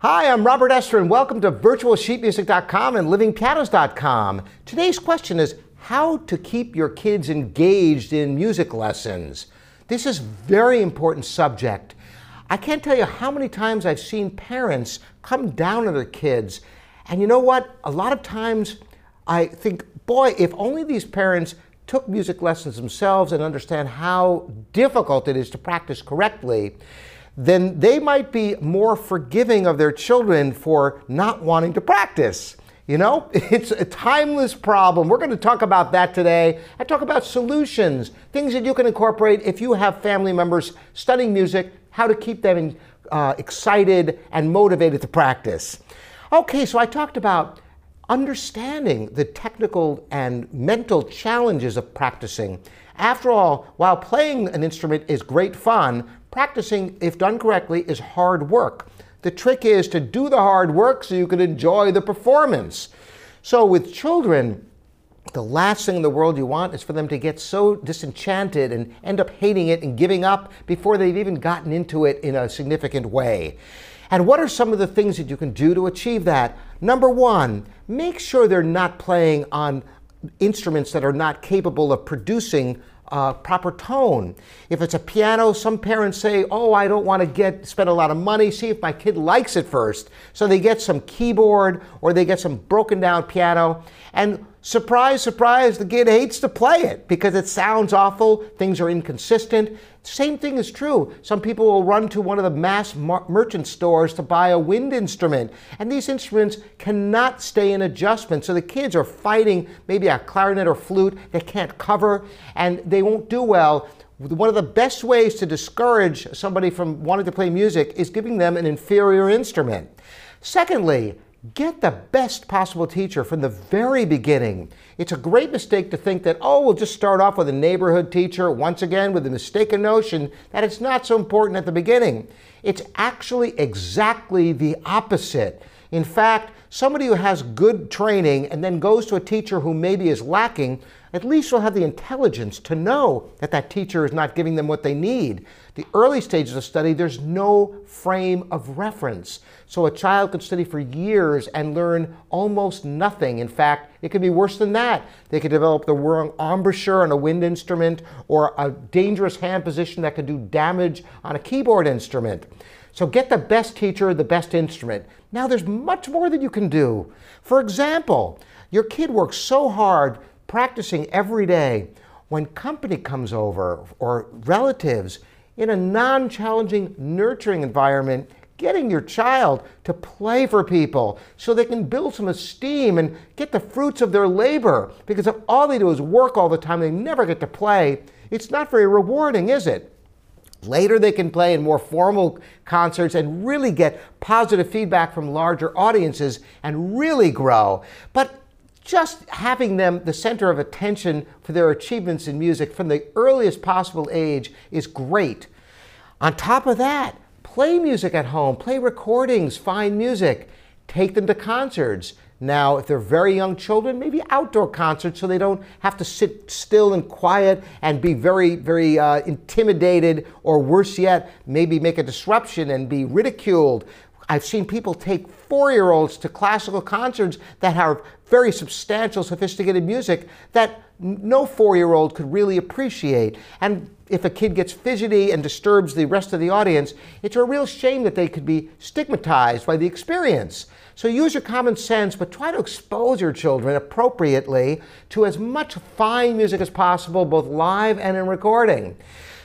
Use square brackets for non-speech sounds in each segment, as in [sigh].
Hi, I'm Robert Estrin, and welcome to virtualsheetmusic.com and livingpianos.com. Today's question is how to keep your kids engaged in music lessons. This is a very important subject. I can't tell you how many times I've seen parents come down on their kids, and you know what? A lot of times I think, boy, if only these parents took music lessons themselves and understand how difficult it is to practice correctly, then they might be more forgiving of their children for not wanting to practice. You know, [laughs] it's a timeless problem. We're going to talk about that today. I talk about solutions, things that you can incorporate if you have family members studying music, how to keep them uh, excited and motivated to practice. Okay, so I talked about understanding the technical and mental challenges of practicing. After all, while playing an instrument is great fun, practicing, if done correctly, is hard work. The trick is to do the hard work so you can enjoy the performance. So with children, the last thing in the world you want is for them to get so disenchanted and end up hating it and giving up before they've even gotten into it in a significant way. And what are some of the things that you can do to achieve that? Number one, make sure they're not playing on instruments that are not capable of producing uh, proper tone. If it's a piano, some parents say, "Oh, I don't want to get spend a lot of money. See if my kid likes it first. So they get some keyboard or they get some broken down piano, and surprise, surprise, the kid hates to play it because it sounds awful. Things are inconsistent. Same thing is true. Some people will run to one of the mass merchant stores to buy a wind instrument, and these instruments cannot stay in adjustment. So the kids are fighting maybe a clarinet or flute they can't cover, and they won't do well. One of the best ways to discourage somebody from wanting to play music is giving them an inferior instrument. Secondly, Get the best possible teacher from the very beginning. It's a great mistake to think that, oh, we'll just start off with a neighborhood teacher, once again, with the mistaken notion that it's not so important at the beginning. It's actually exactly the opposite. In fact, somebody who has good training and then goes to a teacher who maybe is lacking, at least will have the intelligence to know that that teacher is not giving them what they need. The early stages of study, there's no frame of reference. So a child could study for years and learn almost nothing. In fact, it could be worse than that. They could develop the wrong embouchure on a wind instrument or a dangerous hand position that could do damage on a keyboard instrument. So get the best teacher, the best instrument. Now there's much more that you can do. For example, your kid works so hard practicing every day. When company comes over or relatives in a non-challenging, nurturing environment, getting your child to play for people so they can build some esteem and get the fruits of their labor. Because if all they do is work all the time, they never get to play, it's not very rewarding, is it? Later, they can play in more formal concerts and really get positive feedback from larger audiences and really grow. But just having them the center of attention for their achievements in music from the earliest possible age is great. On top of that, play music at home, play recordings, find music, take them to concerts. Now, if they're very young children, maybe outdoor concerts so they don't have to sit still and quiet and be very, very uh, intimidated, or worse yet, maybe make a disruption and be ridiculed. I've seen people take four year olds to classical concerts that have very substantial, sophisticated music that no four year old could really appreciate. And if a kid gets fidgety and disturbs the rest of the audience, it's a real shame that they could be stigmatized by the experience. So use your common sense, but try to expose your children appropriately to as much fine music as possible, both live and in recording.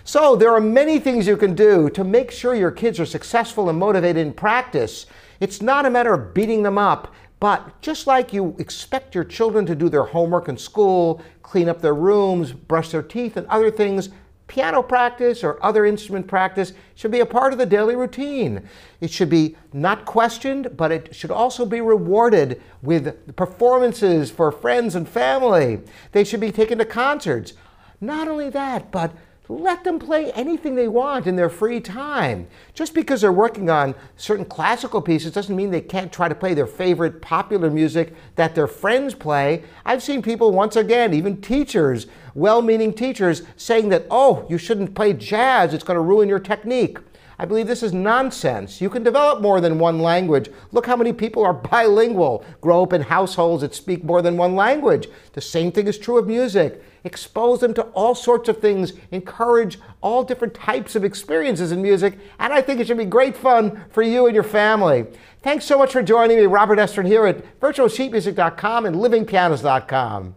So there are many things you can do to make sure your kids are successful and motivated in practice. It's not a matter of beating them up, but just like you expect your children to do their homework in school, clean up their rooms, brush their teeth, and other things, piano practice or other instrument practice should be a part of the daily routine. It should be not questioned, but it should also be rewarded with performances for friends and family. They should be taken to concerts. Not only that, but let them play anything they want in their free time. Just because they're working on certain classical pieces doesn't mean they can't try to play their favorite popular music that their friends play. I've seen people, once again, even teachers, well meaning teachers, saying that, oh, you shouldn't play jazz, it's going to ruin your technique. I believe this is nonsense. You can develop more than one language. Look how many people are [laughs] bilingual, grow up in households that speak more than one language. The same thing is true of music. Expose them to all sorts of things, encourage all different types of experiences in music, and I think it should be great fun for you and your family. Thanks so much for joining me, Robert Estrin, here at virtualsheetmusic.com and livingpianos.com.